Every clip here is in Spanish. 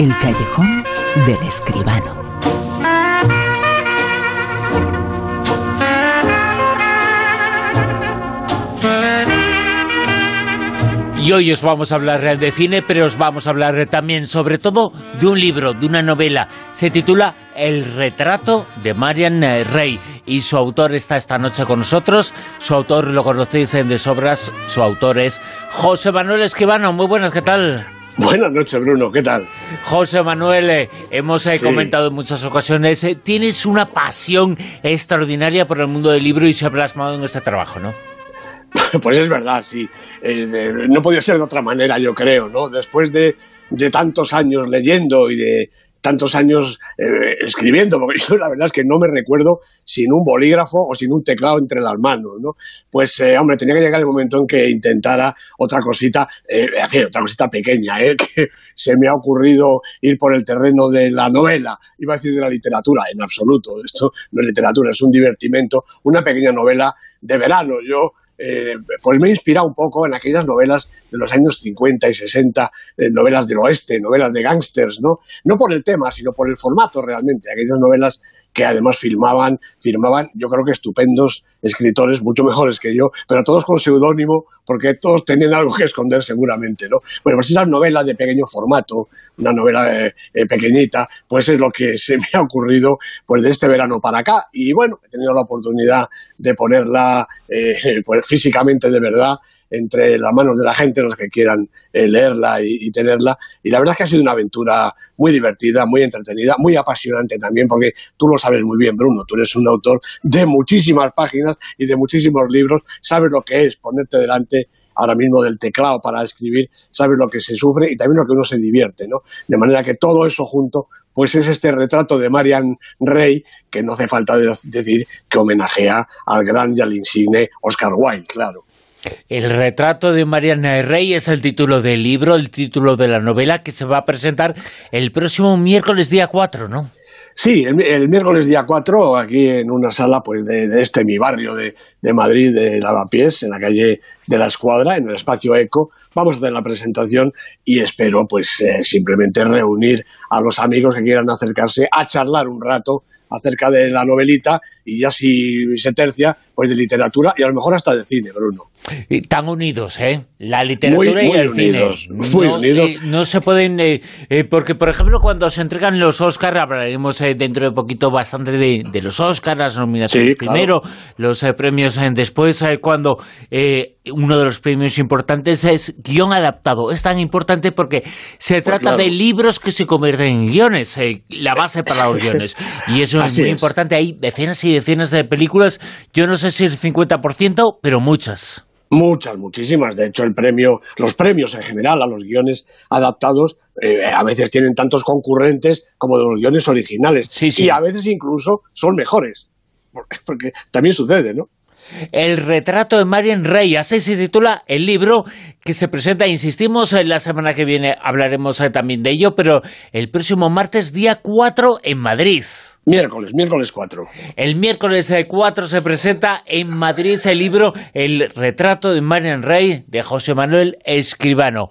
El callejón del escribano. Y hoy os vamos a hablar de cine, pero os vamos a hablar también, sobre todo, de un libro, de una novela. Se titula El retrato de Marian Rey y su autor está esta noche con nosotros. Su autor lo conocéis en de sobras. Su autor es José Manuel Esquivano. Muy buenas, ¿qué tal? Buenas noches, Bruno, ¿qué tal? José Manuel, eh, hemos eh, comentado en muchas ocasiones, eh, tienes una pasión extraordinaria por el mundo del libro y se ha plasmado en este trabajo, ¿no? Pues es verdad, sí. no podía ser de otra manera, yo creo, ¿no? Después de, de tantos años leyendo y de tantos años eh, escribiendo, porque yo la verdad es que no me recuerdo sin un bolígrafo o sin un teclado entre las manos, ¿no? Pues, eh, hombre, tenía que llegar el momento en que intentara otra cosita, eh, otra cosita pequeña, ¿eh? que se me ha ocurrido ir por el terreno de la novela, iba a decir de la literatura, en absoluto, esto no es literatura, es un divertimento, una pequeña novela de verano, yo eh, pues me he inspirado un poco en aquellas novelas de los años 50 y 60, eh, novelas del oeste, novelas de gángsters, ¿no? No por el tema, sino por el formato realmente, aquellas novelas que además filmaban, firmaban, yo creo que estupendos escritores, mucho mejores que yo, pero todos con seudónimo, porque todos tenían algo que esconder seguramente, ¿no? Bueno, pues esa novela de pequeño formato, una novela eh, pequeñita, pues es lo que se me ha ocurrido pues de este verano para acá. Y bueno, he tenido la oportunidad de ponerla eh, pues físicamente de verdad entre las manos de la gente, los que quieran eh, leerla y, tenerla. Y la verdad es que ha sido una aventura muy divertida, muy entretenida, muy apasionante también, porque tú lo sabes muy bien, Bruno, tú eres un autor de muchísimas páginas y de muchísimos libros, sabes lo que es ponerte delante ahora mismo del teclado para escribir, sabes lo que se sufre y también lo que uno se divierte, ¿no? De manera que todo eso junto pues es este retrato de Marian Rey, que no hace falta decir que homenajea al gran y al insigne Oscar Wilde, claro. El retrato de Mariana Rey es el título del libro, el título de la novela que se va a presentar el próximo miércoles día 4, ¿no? Sí, el, miércoles día 4, aquí en una sala pues de, este mi barrio de, Madrid, de Lavapiés, en la calle de la Escuadra, en el espacio ECO, vamos a hacer la presentación y espero pues eh, simplemente reunir a los amigos que quieran acercarse a charlar un rato acerca de la novelita y ya si se tercia, pues de literatura y a lo mejor hasta de cine, Bruno. Y tan unidos, ¿eh? La literatura y el cine. Muy no, unidos. Eh, no se pueden... Eh, eh, porque, por ejemplo, cuando se entregan los Oscars, hablaremos dentro de poquito bastante de, los Oscars, las nominaciones primero, los premios después, cuando uno de los premios importantes es guion adaptado. Es tan importante porque se pues trata de libros que se convierten en guiones, la base para los guiones. Y eso es muy importante. Hay decenas y decenas de películas, yo no sé si el 50%, pero muchas. Muchas, muchísimas. De hecho, el premio, los premios en general a los guiones adaptados eh, a veces tienen tantos concurrentes como de los guiones originales. Y a veces incluso son mejores. Porque también sucede, ¿no? El retrato de Marian Rey, así se titula el libro que se presenta, insistimos, en la semana que viene hablaremos eh, también de ello, pero el próximo martes, día 4, en Madrid. Miércoles, miércoles 4. El miércoles 4 eh, se presenta en Madrid el libro El retrato de Marian Rey de José Manuel Escribano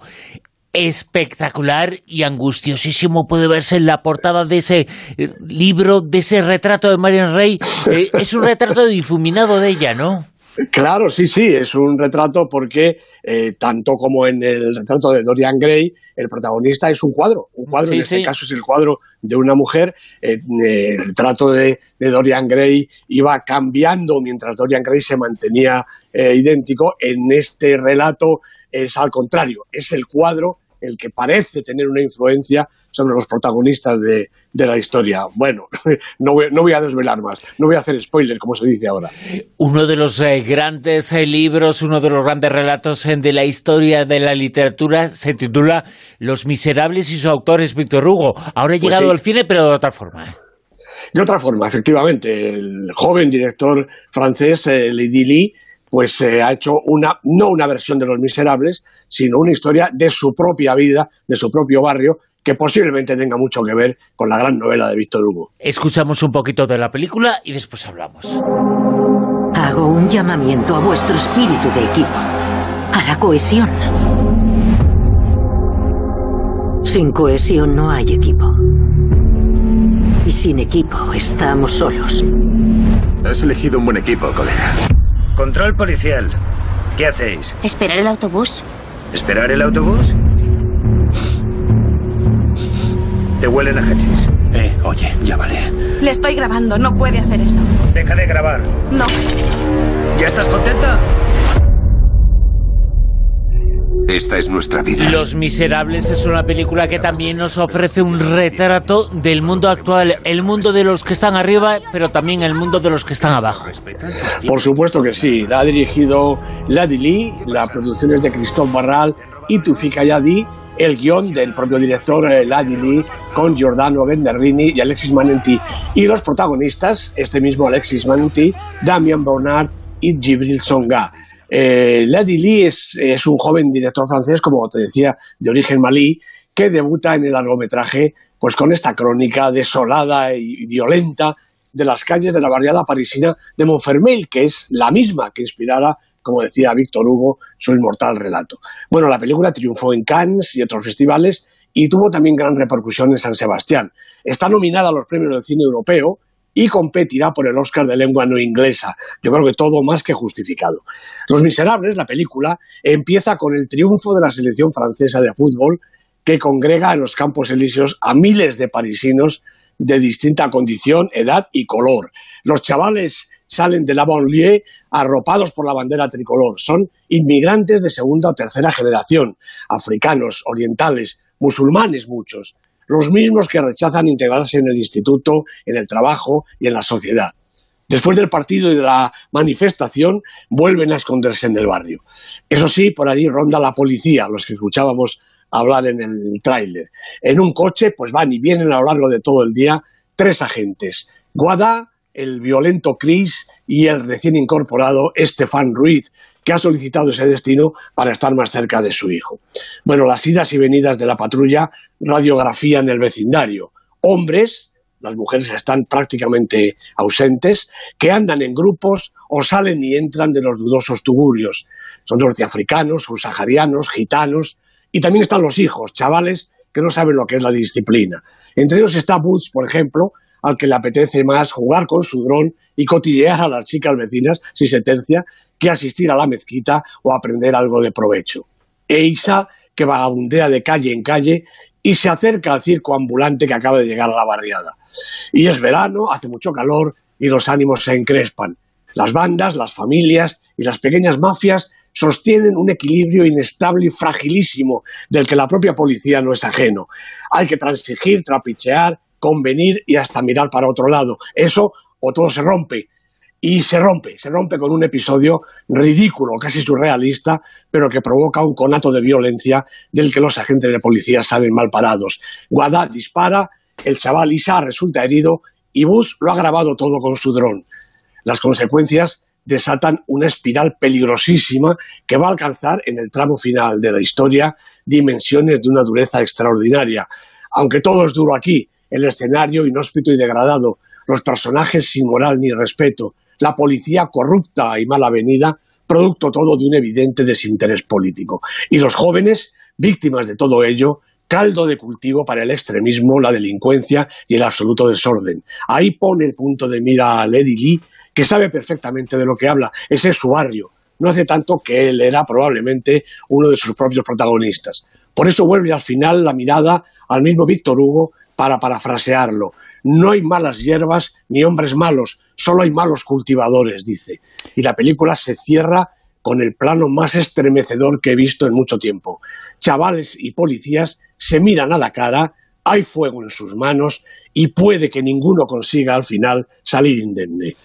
espectacular y angustiosísimo puede verse en la portada de ese eh, libro, de ese retrato de Marian Rey. Eh, es un retrato difuminado de ella, ¿no? Claro, sí, sí, es un retrato porque eh, tanto como en el retrato de Dorian Gray, el protagonista es un cuadro. Un cuadro, en este caso es el cuadro de una mujer. el retrato de, de, Dorian Gray iba cambiando mientras Dorian Gray se mantenía idéntico. En este relato es al contrario, es el cuadro el que parece tener una influencia sobre los protagonistas de, la historia. Bueno, no voy, a desvelar más, no voy a hacer spoilers, como se dice ahora. Uno de los eh, grandes eh, libros, uno de los grandes relatos eh, de la historia de la literatura se titula Los Miserables y su autor es Víctor Hugo. Ahora he pues llegado al cine, pero de otra forma. De otra forma, efectivamente. El joven director francés, Lady Lee, pues eh, ha hecho una, no una versión de Los Miserables, sino una historia de su propia vida, de su propio barrio, que posiblemente tenga mucho que ver con la gran novela de Víctor Hugo. Escuchamos un poquito de la película y después hablamos. Hago un llamamiento a vuestro espíritu de equipo, a la cohesión. Sin cohesión no hay equipo. Y sin equipo estamos solos. Has elegido un buen equipo, colega. Control policial. ¿Qué hacéis? ¿Esperar el autobús? ¿Esperar el autobús? Te huelen a hachís. Eh, oye, ya vale. Le estoy grabando, no puede hacer eso. Deja de grabar. No. ¿Ya estás contenta? Esta es nuestra vida. Los Miserables es una película que también nos ofrece un retrato del mundo actual, el mundo de los que están arriba, pero también el mundo de los que están abajo. Por supuesto que sí. La ha dirigido Ladi Lee, la producción es de Christophe Barral y Tufika Yadi, el guion del propio director eh, Ladi Lee con Giordano Genderini y Alexis Manenti. Y los protagonistas, este mismo Alexis Manenti, Damian Bernard y Gibril Songa. Eh, Lady Lee es, es, un joven director francés, como te decía, de origen malí, que debuta en el largometraje pues con esta crónica desolada y violenta de las calles de la barriada parisina de Montfermeil, que es la misma que inspirara, como decía Víctor Hugo, su inmortal relato. Bueno, la película triunfó en Cannes y otros festivales y tuvo también gran repercusión en San Sebastián. Está nominada a los premios del cine europeo y competirá por el Oscar de lengua no inglesa. Yo creo que todo más que justificado. Los Miserables, la película, empieza con el triunfo de la selección francesa de fútbol que congrega en los Campos Elíseos a miles de parisinos de distinta condición, edad y color. Los chavales salen de la banlieue arropados por la bandera tricolor. Son inmigrantes de segunda o tercera generación, africanos, orientales, musulmanes muchos los mismos que rechazan integrarse en el instituto, en el trabajo y en la sociedad. Después del partido y de la manifestación, vuelven a esconderse en el barrio. Eso sí, por allí ronda la policía, los que escuchábamos hablar en el tráiler. En un coche, pues van y vienen a lo largo de todo el día tres agentes. Guada, el violento Chris y el recién incorporado Estefan Ruiz, que ha solicitado ese destino para estar más cerca de su hijo. Bueno, las idas y venidas de la patrulla radiografía en el vecindario. Hombres, las mujeres están prácticamente ausentes, que andan en grupos o salen y entran de los dudosos tugurios. Son norteafricanos, subsaharianos, gitanos, y también están los hijos, chavales que no saben lo que es la disciplina. Entre ellos está Boots, por ejemplo, al que le apetece más jugar con su dron y cotillear a las chicas vecinas, si se tercia, que asistir a la mezquita o aprender algo de provecho. E Isa, que vagabundea de calle en calle y se acerca al circo ambulante que acaba de llegar a la barriada. Y es verano, hace mucho calor y los ánimos se encrespan. Las bandas, las familias y las pequeñas mafias sostienen un equilibrio inestable y fragilísimo del que la propia policía no es ajeno. Hay que transigir, trapichear, convenir y hasta mirar para otro lado. Eso o todo se rompe. Y se rompe, se rompe con un episodio ridículo, casi surrealista, pero que provoca un conato de violencia del que los agentes de policía salen mal parados. Guada dispara, el chaval Isa resulta herido y Bush lo ha grabado todo con su dron. Las consecuencias desatan una espiral peligrosísima que va a alcanzar en el tramo final de la historia dimensiones de una dureza extraordinaria. Aunque todo es duro aquí, el escenario inhóspito y degradado, los personajes sin moral ni respeto, la policía corrupta y mal avenida, producto todo de un evidente desinterés político. Y los jóvenes, víctimas de todo ello, caldo de cultivo para el extremismo, la delincuencia y el absoluto desorden. Ahí pone el punto de mira a Lady Lee, que sabe perfectamente de lo que habla. Ese es su barrio. No hace tanto que él era probablemente uno de sus propios protagonistas. Por eso vuelve al final la mirada al mismo Víctor Hugo para parafrasearlo. No hay malas hierbas ni hombres malos, solo hay malos cultivadores, dice. Y la película se cierra con el plano más estremecedor que he visto en mucho tiempo. Chavales y policías se miran a la cara, hay fuego en sus manos y puede que ninguno consiga al final salir indemne.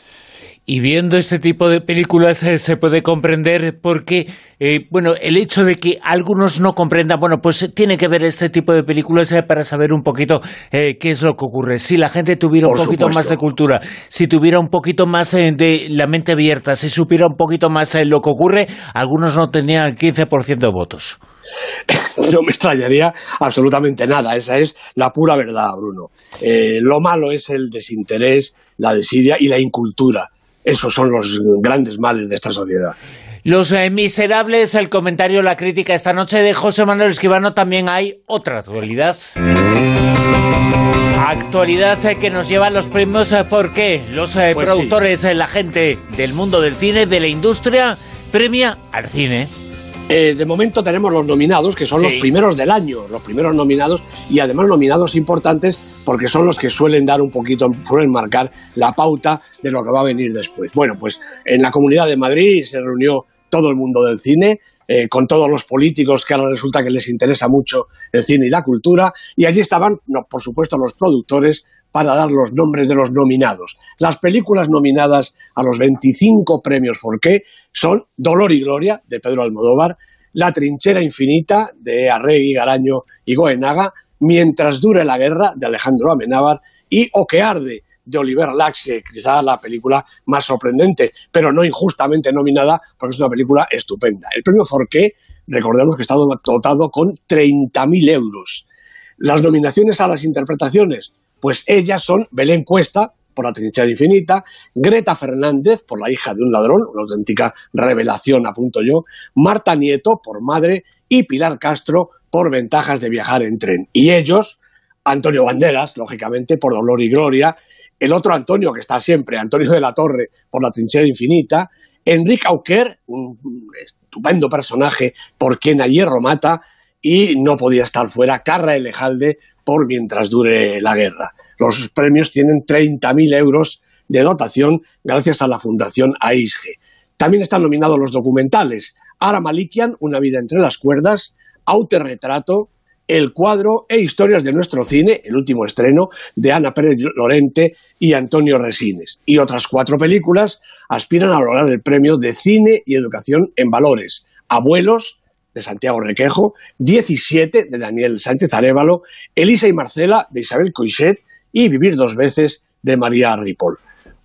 Y viendo este tipo de películas eh, se puede comprender porque, eh, bueno, el hecho de que algunos no comprendan, bueno, pues tiene que ver este tipo de películas eh, para saber un poquito qué es lo que ocurre. Si la gente tuviera un poquito más de cultura, si tuviera un poquito más de la mente abierta, si supiera un poquito más lo que ocurre, algunos no tendrían el 15% de votos. no me extrañaría absolutamente nada. Esa es la pura verdad, Bruno. lo malo es el desinterés, la desidia y la incultura. Esos son los grandes males de esta sociedad. Los eh, Miserables, el comentario, la crítica esta noche de José Manuel Esquivano, también hay otra actualidad. Actualidad eh, que nos lleva a los premios ¿por qué? Los pues productores, la gente del mundo del cine, de la industria, premia al cine. Eh, de momento tenemos los nominados, que son los primeros del año, los primeros nominados, y además nominados importantes porque son los que suelen dar un poquito, suelen marcar la pauta de lo que va a venir después. Bueno, pues en la Comunidad de Madrid se reunió todo el mundo del cine, eh, con todos los políticos que ahora resulta que les interesa mucho el cine y la cultura, y allí estaban, por supuesto, los productores para dar los nombres de los nominados. Las películas nominadas a los 25 premios qué son Dolor y Gloria, de Pedro Almodóvar, La trinchera infinita, de Arregui, Garaño y Goenaga, Mientras dure la guerra, de Alejandro Amenábar, y O que arde, de Oliver Laxe, quizá la película más sorprendente, pero no injustamente nominada, porque es una película estupenda. El premio Forqué, recordemos que está dotado con 30.000 euros. Las nominaciones a las interpretaciones, pues ellas son Belén Cuesta, por la trinchera infinita, Greta Fernández, por la hija de un ladrón, una auténtica revelación, apunto yo, Marta Nieto, por madre, y Pilar Castro, por ventajas de viajar en tren. Y ellos, Antonio Banderas, lógicamente, por Dolor y Gloria, el otro Antonio que está siempre, Antonio de la Torre, por la trinchera infinita, Enrique Auquer, un estupendo personaje por quien a hierro mata, y no podía estar fuera Carra Elejalde por mientras dure la guerra. Los premios tienen 30.000 euros de dotación gracias a la Fundación AISGE. También están nominados los documentales Ara Malikian, Una vida entre las cuerdas, Autorretrato, El cuadro e historias de nuestro cine, el último estreno de Ana Pérez Lorente y Antonio Resines. Y otras cuatro películas aspiran a lograr el premio de cine y educación en valores. Abuelos, de Santiago Requejo, 17 de Daniel Sánchez Arevalo, Elisa y Marcela de Isabel Coixet y Vivir dos veces de María Ripoll.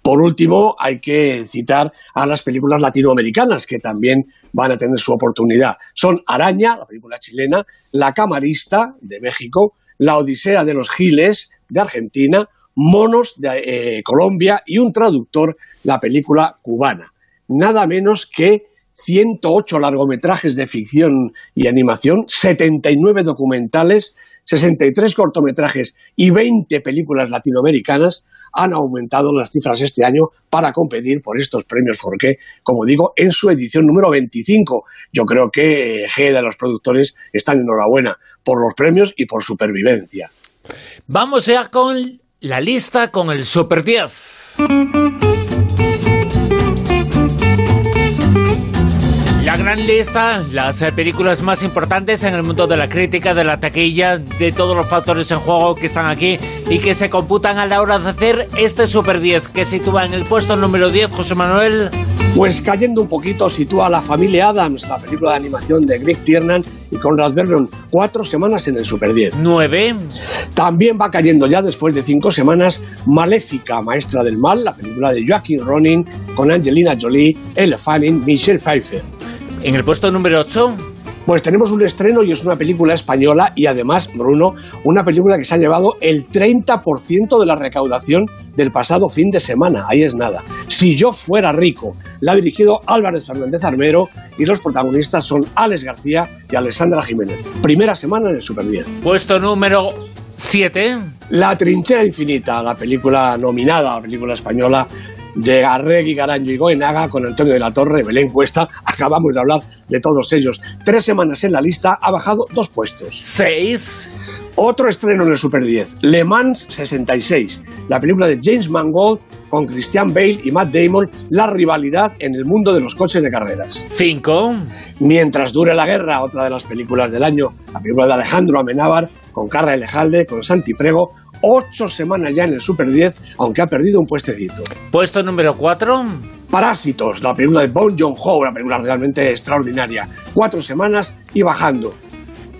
Por último, hay que citar a las películas latinoamericanas que también van a tener su oportunidad. Son Araña, la película chilena, La Camarista de México, La Odisea de los Giles de Argentina, Monos de eh, Colombia y un traductor, la película cubana. Nada menos que 108 largometrajes de ficción y animación, 79 documentales, 63 cortometrajes y 20 películas latinoamericanas han aumentado las cifras este año para competir por estos premios Forqué, como digo, en su edición número 25. Yo creo que G de los productores están enhorabuena por los premios y por supervivencia. Vamos ya con la lista con el Super 10. La gran lista, las eh, películas más importantes en el mundo de la crítica, de la taquilla, de todos los factores en juego que están aquí y que se computan a la hora de hacer este Super 10 que sitúa en el puesto número 10, José Manuel. Pues cayendo un poquito, sitúa a La Familia Adams, la película de animación de Greg Tiernan y Conrad Vernon, cuatro semanas en el Super 10. Nueve. También va cayendo ya después de cinco semanas Maléfica, Maestra del Mal, la película de Joaquin Ronin con Angelina Jolie, Elle Fanning, Michelle Pfeiffer. En el puesto número 8. Pues tenemos un estreno y es una película española y además, Bruno, una película que se ha llevado el 30% de la recaudación del pasado fin de semana. Ahí es nada. Si yo fuera rico, la ha dirigido Álvarez Fernández Armero y los protagonistas son Alex García y Alessandra Jiménez. Primera semana en el Super 10. Puesto número 7. La trinchera infinita, la película nominada, la película española de Arregui, Garanjo y Goenaga, con Antonio de la Torre, Belén Cuesta. Acabamos de hablar de todos ellos. Tres semanas en la lista, ha bajado dos puestos. Seis. Otro estreno en el Super 10, Le Mans 66, la película de James Mangold con Christian Bale y Matt Damon, la rivalidad en el mundo de los coches de carreras. Cinco. Mientras dure la guerra, otra de las películas del año, la película de Alejandro Amenábar, con Carra Elejalde, con Santi Prego, ocho semanas ya en el Super 10, aunque ha perdido un puestecito. Puesto número 4. Parásitos, la película de Bong Joon-ho, una película realmente extraordinaria. Cuatro semanas y bajando.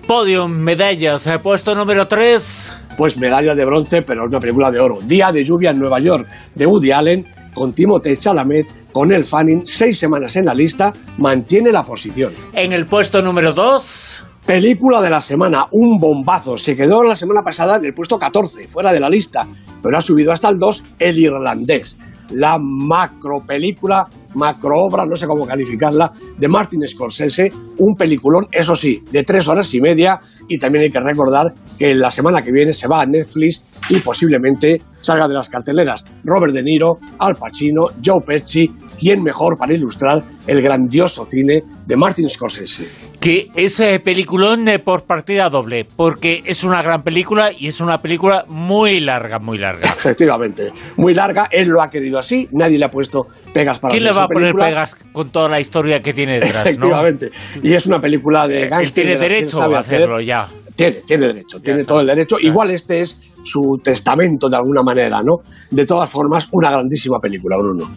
Podium, medallas, eh, puesto número 3. Pues medalla de bronce, pero es una película de oro. Día de lluvia en Nueva York, de Woody Allen, con Timothée Chalamet, con El Fanning, seis semanas en la lista, mantiene la posición. En el puesto número 2. Película de la semana, un bombazo. Se quedó la semana pasada en el puesto 14, fuera de la lista, pero ha subido hasta el 2, El Irlandés. La macro película macroobra, no sé cómo calificarla, de Martin Scorsese, un peliculón, eso sí, de tres horas y media, y también hay que recordar que la semana que viene se va a Netflix y posiblemente salga de las carteleras Robert De Niro, Al Pacino, Joe Pesci, ¿quién mejor para ilustrar el grandioso cine de Martin Scorsese? Que es eh, peliculón eh, por partida doble, porque es una gran película y es una película muy larga, muy larga. Efectivamente, muy larga, él lo ha querido así, nadie le ha puesto pegas para ¿Quién le va a poner pegas con toda la historia que tiene detrás? Efectivamente, y es una película de Él tiene derecho a hacerlo ya. Tiene, tiene derecho, tiene todo el derecho. Igual este es su testamento de alguna manera, ¿no? De todas formas, una grandísima película, Bruno.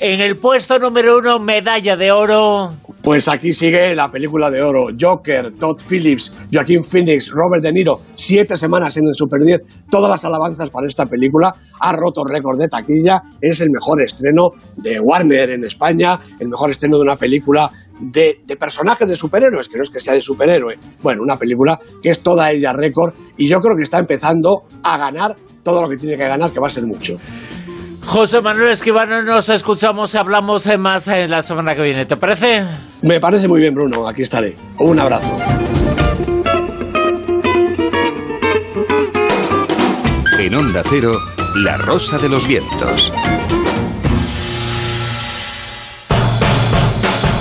En el puesto número uno, medalla de oro. Pues aquí sigue la película de oro. Joker, Todd Phillips, Joaquín Phoenix, Robert De Niro. Siete semanas en el Super 10. Todas las alabanzas para esta película. Ha roto récord de taquilla. Es el mejor estreno de Warner en España. El mejor estreno de una película de, de personajes de superhéroes, que no es que sea de superhéroe. Bueno, una película que es toda ella récord. Y yo creo que está empezando a ganar todo lo que tiene que ganar, que va a ser mucho. José Manuel Esquivano, nos escuchamos y hablamos más en la semana que viene. ¿Te parece? Me parece muy bien, Bruno. Aquí estaré. Un abrazo. En Onda Cero, La Rosa de los Vientos.